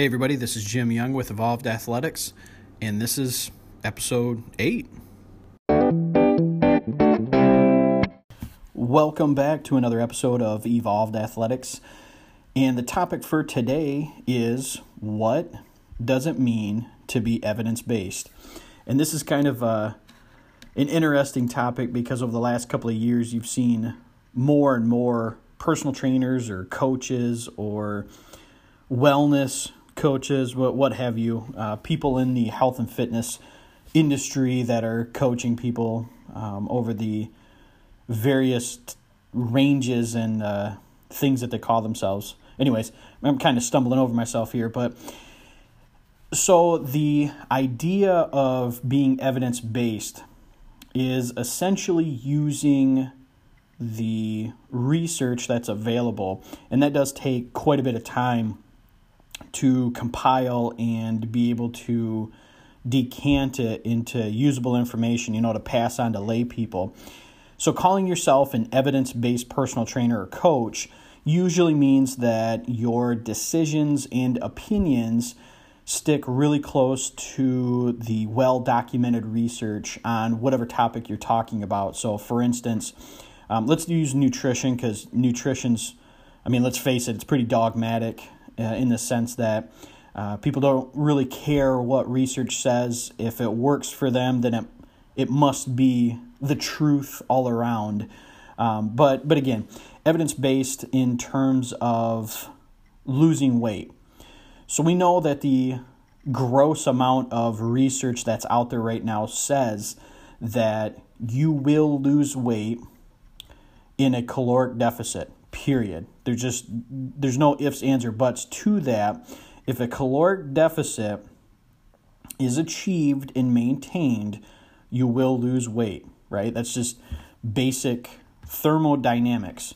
Hey, everybody, this is Jim Young with Evolved Athletics, and this is episode 8. Welcome back to another episode of Evolved Athletics. And the topic for today is what does it mean to be evidence based? And this is kind of uh, an interesting topic because over the last couple of years, you've seen more and more personal trainers or coaches or wellness coaches, what what have you, uh, people in the health and fitness industry that are coaching people um, over the various t- ranges and uh, things that they call themselves. Anyways, I'm kind of stumbling over myself here, but so the idea of being evidence based is essentially using the research that's available, and that does take quite a bit of time to compile and be able to decant it into usable information, you know, to pass on to lay people. So, calling yourself an evidence based personal trainer or coach usually means that your decisions and opinions stick really close to the well documented research on whatever topic you're talking about. So, for instance, um, let's use nutrition because nutrition's, I mean, let's face it, it's pretty dogmatic uh, in the sense that uh, people don't really care what research says. If it works for them, then it it must be the truth all around. Um, but but again, evidence based in terms of losing weight. So we know that the gross amount of research that's out there right now says that you will lose weight in a caloric deficit period. There's just there's no ifs, ands, or buts to that. If a caloric deficit is achieved and maintained, you will lose weight, right? That's just basic thermodynamics.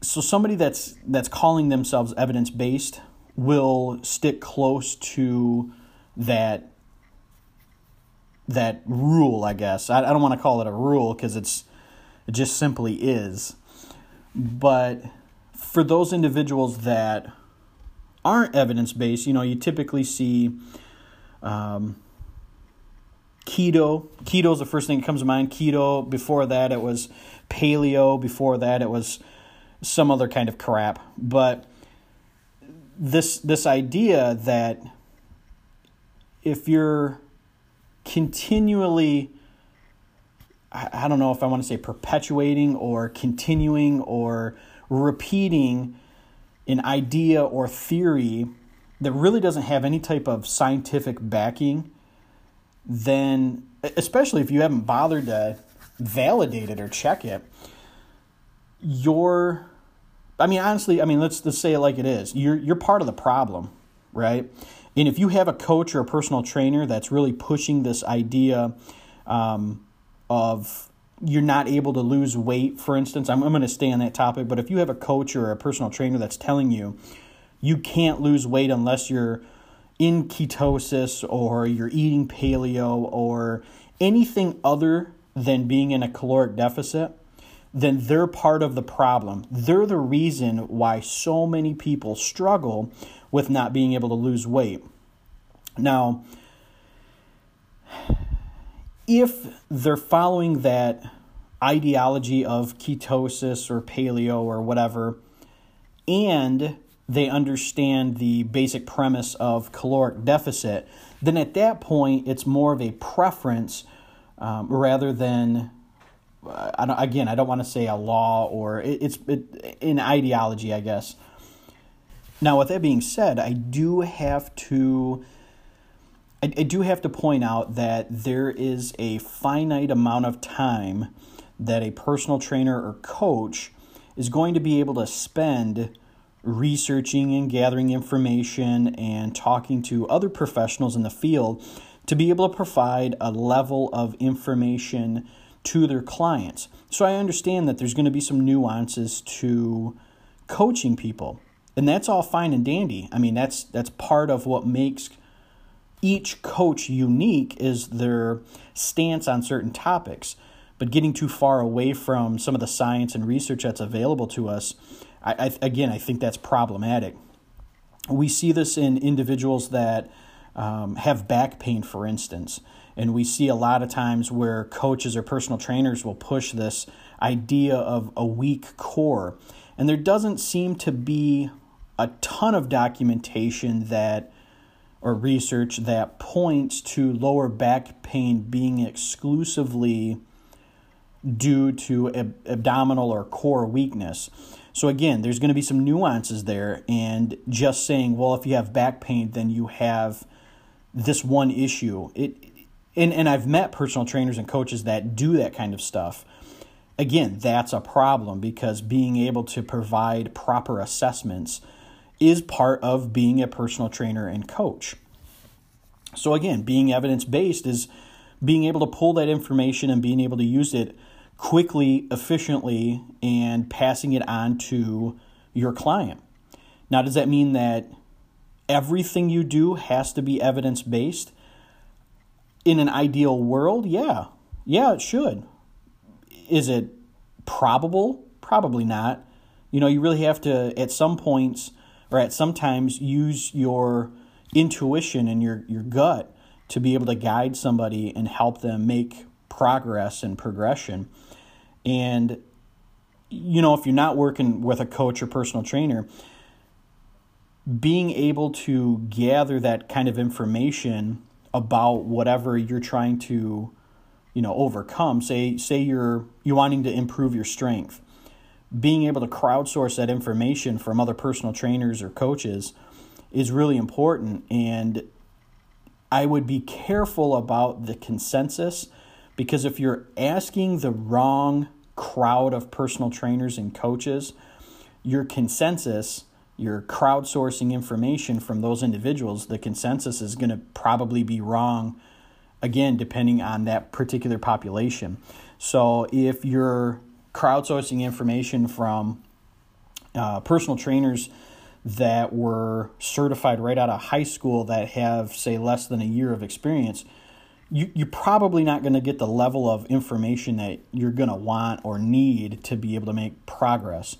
So somebody that's that's calling themselves evidence based will stick close to that that rule, I guess. I, I don't want to call it a rule because it's it just simply is. But for those individuals that aren't evidence based, you know, you typically see um, keto. Keto is the first thing that comes to mind. Keto, before that, it was paleo. Before that, it was some other kind of crap. But this this idea that if you're continually I don't know if I want to say perpetuating or continuing or repeating an idea or theory that really doesn't have any type of scientific backing, then, especially if you haven't bothered to validate it or check it, you're, I mean, honestly, I mean, let's, let's say it like it is. You're, you're part of the problem, right? And if you have a coach or a personal trainer that's really pushing this idea, um, of you're not able to lose weight, for instance, I'm, I'm going to stay on that topic, but if you have a coach or a personal trainer that's telling you you can't lose weight unless you're in ketosis or you're eating paleo or anything other than being in a caloric deficit, then they're part of the problem. They're the reason why so many people struggle with not being able to lose weight. Now, if they're following that ideology of ketosis or paleo or whatever, and they understand the basic premise of caloric deficit, then at that point it's more of a preference um, rather than, uh, I again, I don't want to say a law or it, it's it, an ideology, I guess. Now, with that being said, I do have to I, I do have to point out that there is a finite amount of time that a personal trainer or coach is going to be able to spend researching and gathering information and talking to other professionals in the field to be able to provide a level of information to their clients. So I understand that there's going to be some nuances to coaching people. And that's all fine and dandy. I mean, that's that's part of what makes each coach unique is their stance on certain topics. But getting too far away from some of the science and research that's available to us, I, I, again, I think that's problematic. we see this in individuals that um, have back pain, for instance. And we see a lot of times where coaches or personal trainers will push this idea of a weak core. And there doesn't seem to be a ton of documentation that or research that points to lower back pain being exclusively due to ab- abdominal or core weakness. So, again, there's going to be some nuances there, and just saying, well, if you have back pain, then you have this one issue. It, and, and I've met personal trainers and coaches that do that kind of stuff. Again, that's a problem because being able to provide proper assessments is part of being a personal trainer and coach. So, again, being evidence based is being able to pull that information and being able to use it quickly, efficiently, and passing it on to your client. Now, does that mean that everything you do has to be evidence based? In an ideal world, yeah. Yeah, it should. Is it probable? Probably not. You know, you really have to, at some points, or at some use your intuition and your, your gut to be able to guide somebody and help them make progress and progression. And, you know, if you're not working with a coach or personal trainer, being able to gather that kind of information about whatever you're trying to you know overcome say say you're you wanting to improve your strength being able to crowdsource that information from other personal trainers or coaches is really important. And I would be careful about the consensus because if you're asking the wrong crowd of personal trainers and coaches, your consensus, your crowdsourcing information from those individuals, the consensus is going to probably be wrong again, depending on that particular population. So if you're crowdsourcing information from uh, personal trainers that were certified right out of high school that have, say, less than a year of experience, you, you're probably not going to get the level of information that you're going to want or need to be able to make progress.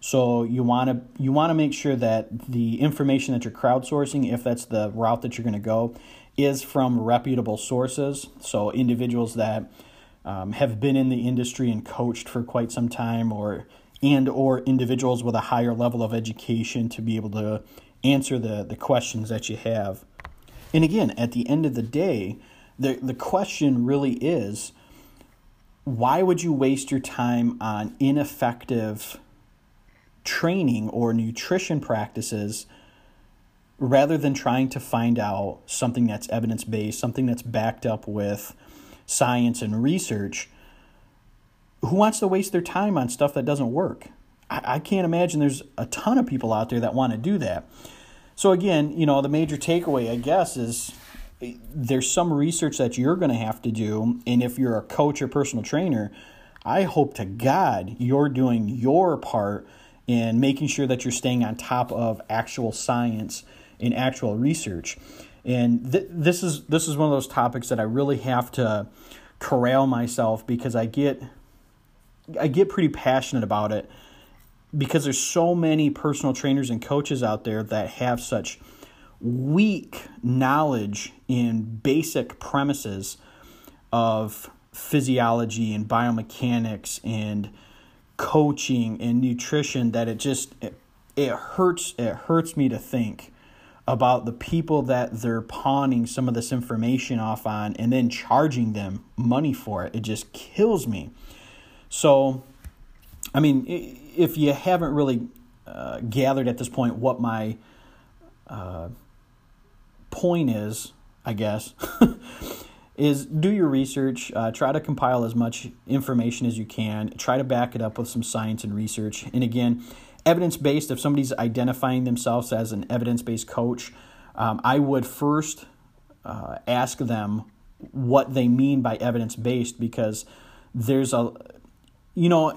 So you want to you want to make sure that the information that you're crowdsourcing, if that's the route that you're going to go, is from reputable sources. So individuals that um, have been in the industry and coached for quite some time, or and or individuals with a higher level of education to be able to answer the, the questions that you have. And again, at the end of the day, the, the question really is why would you waste your time on ineffective training or nutrition practices rather than trying to find out something that's evidence based, something that's backed up with science and research? who wants to waste their time on stuff that doesn't work? I, I can't imagine there's a ton of people out there that want to do that. So, again, you know, the major takeaway, I guess, is eh, there's some research that you're going to have to do. And if you're a coach or personal trainer, I hope to God you're doing your part in making sure that you're staying on top of actual science and actual research. And th- this is this is one of those topics that I really have to corral myself because I get I get pretty passionate about it because there's so many personal trainers and coaches out there that have such weak knowledge in basic premises of physiology and biomechanics and coaching and nutrition that it just it, it hurts it hurts me to think about the people that they're pawning some of this information off on and then charging them money for it. It just kills me. So, I mean, if you haven't really uh, gathered at this point what my uh, point is, I guess, is do your research, uh, try to compile as much information as you can, try to back it up with some science and research. And again, evidence based, if somebody's identifying themselves as an evidence based coach, um, I would first uh, ask them what they mean by evidence based because there's a you know,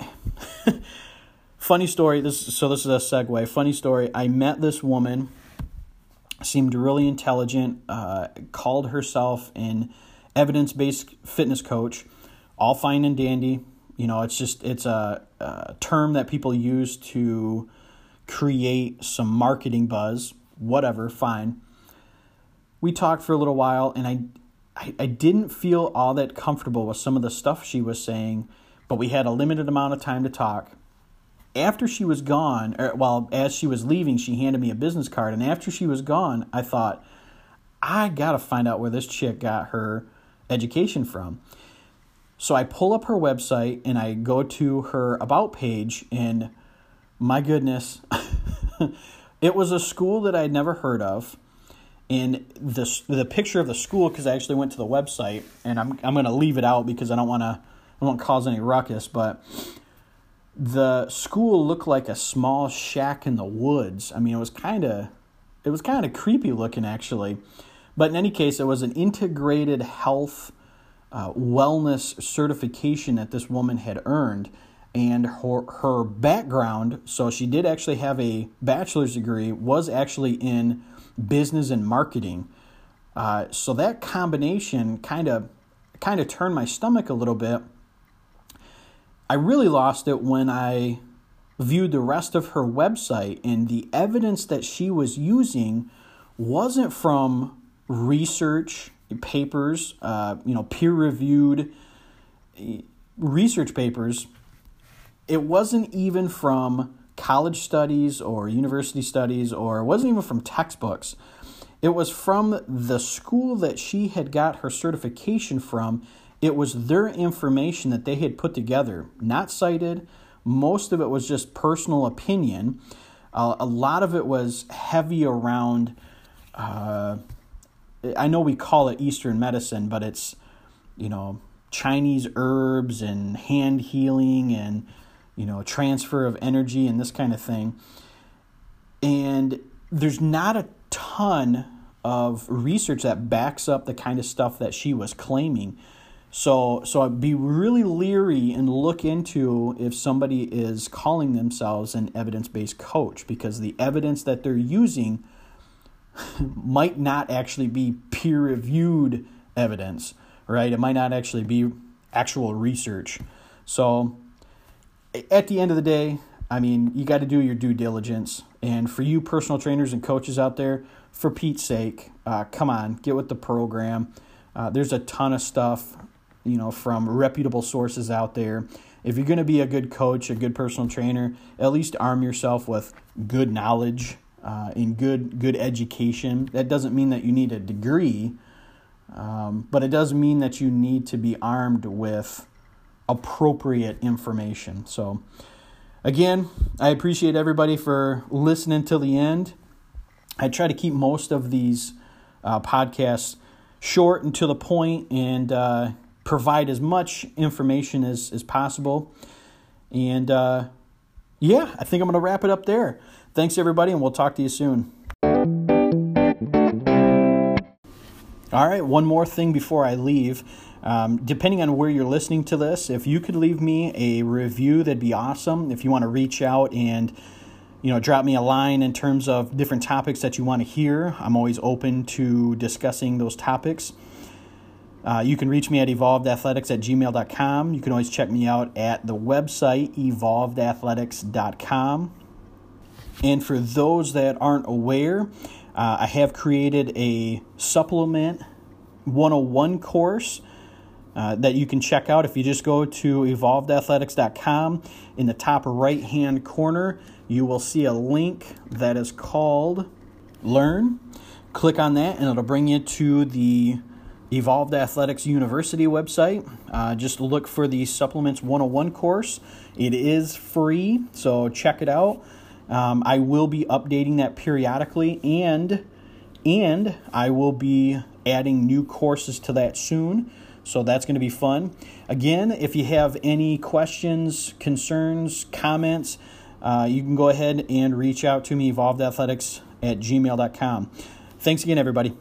funny story. This so this is a segue. Funny story. I met this woman. Seemed really intelligent. Uh, called herself an evidence-based fitness coach. All fine and dandy. You know, it's just it's a, a term that people use to create some marketing buzz. whatever, fine. We talked for a little while, and I, I, I didn't feel all that comfortable with some of the stuff she was saying, but we had a limited amount of time to talk. After she was gone, or well, as she was leaving, she handed me a business card, and after she was gone, I thought, I gotta find out where this chick got her education from. So I pull up her website and I go to her about page, and my goodness, it was a school that I'd never heard of. And the the picture of the school, because I actually went to the website, and I'm I'm gonna leave it out because I don't want to I don't cause any ruckus, but the school looked like a small shack in the woods. I mean, it was kind of it was kind of creepy looking actually. But in any case, it was an integrated health uh, wellness certification that this woman had earned. And her, her background, so she did actually have a bachelor's degree, was actually in business and marketing. Uh, so that combination kind of kind of turned my stomach a little bit. I really lost it when I viewed the rest of her website, and the evidence that she was using wasn't from research papers, uh, you know, peer reviewed research papers. It wasn't even from college studies or university studies, or it wasn't even from textbooks. It was from the school that she had got her certification from. It was their information that they had put together, not cited. Most of it was just personal opinion. Uh, a lot of it was heavy around. I know we call it Eastern medicine, but it's, you know, Chinese herbs and hand healing and, you know, transfer of energy and this kind of thing. And there's not a ton of research that backs up the kind of stuff that she was claiming. So, so I'd be really leery and look into if somebody is calling themselves an evidence based coach because the evidence that they're using might not actually be peer reviewed evidence, right? It might not actually be actual research. So, at the end of the day, I mean, you got to do your due diligence. And for you personal trainers and coaches out there, for Pete's sake, uh, come on, get with the program. Uh, there's a ton of stuff, you know, from reputable sources out there. If you're going to be a good coach, a good personal trainer, at least arm yourself with good knowledge uh, in good good education. That doesn't mean that you need a degree, um, but it does mean that you need to be armed with appropriate information. So, again, I appreciate everybody for listening till the end. I try to keep most of these uh, podcasts short and to the point and uh, provide as much information as, as possible. And uh, yeah, I think I'm going to wrap it up there. Thanks, everybody, and we'll talk to you soon. All right, one more thing before I leave. Um, depending on where you're listening to this, if you could leave me a review, that'd be awesome. If you want to reach out and you know, drop me a line in terms of different topics that you want to hear. I'm always open to discussing those topics. Uh, you can reach me at evolvedathletics at gmail.com. You can always check me out at the website evolvedathletics.com. And for those that aren't aware, uh, I have created a supplement 101 course uh, that you can check out if you just go to evolvedathletics.com. In the top right hand corner, you will see a link that is called Learn. Click on that, and it'll bring you to the Evolved Athletics University website. Uh, just look for the Supplements 101 course. It is free, so check it out. Um, I will be updating that periodically, and and I will be adding new courses to that soon. So that's going to be fun. Again, if you have any questions, concerns, comments, uh, you can go ahead and reach out to me, evolvedathletics at gmail.com. Thanks again, everybody.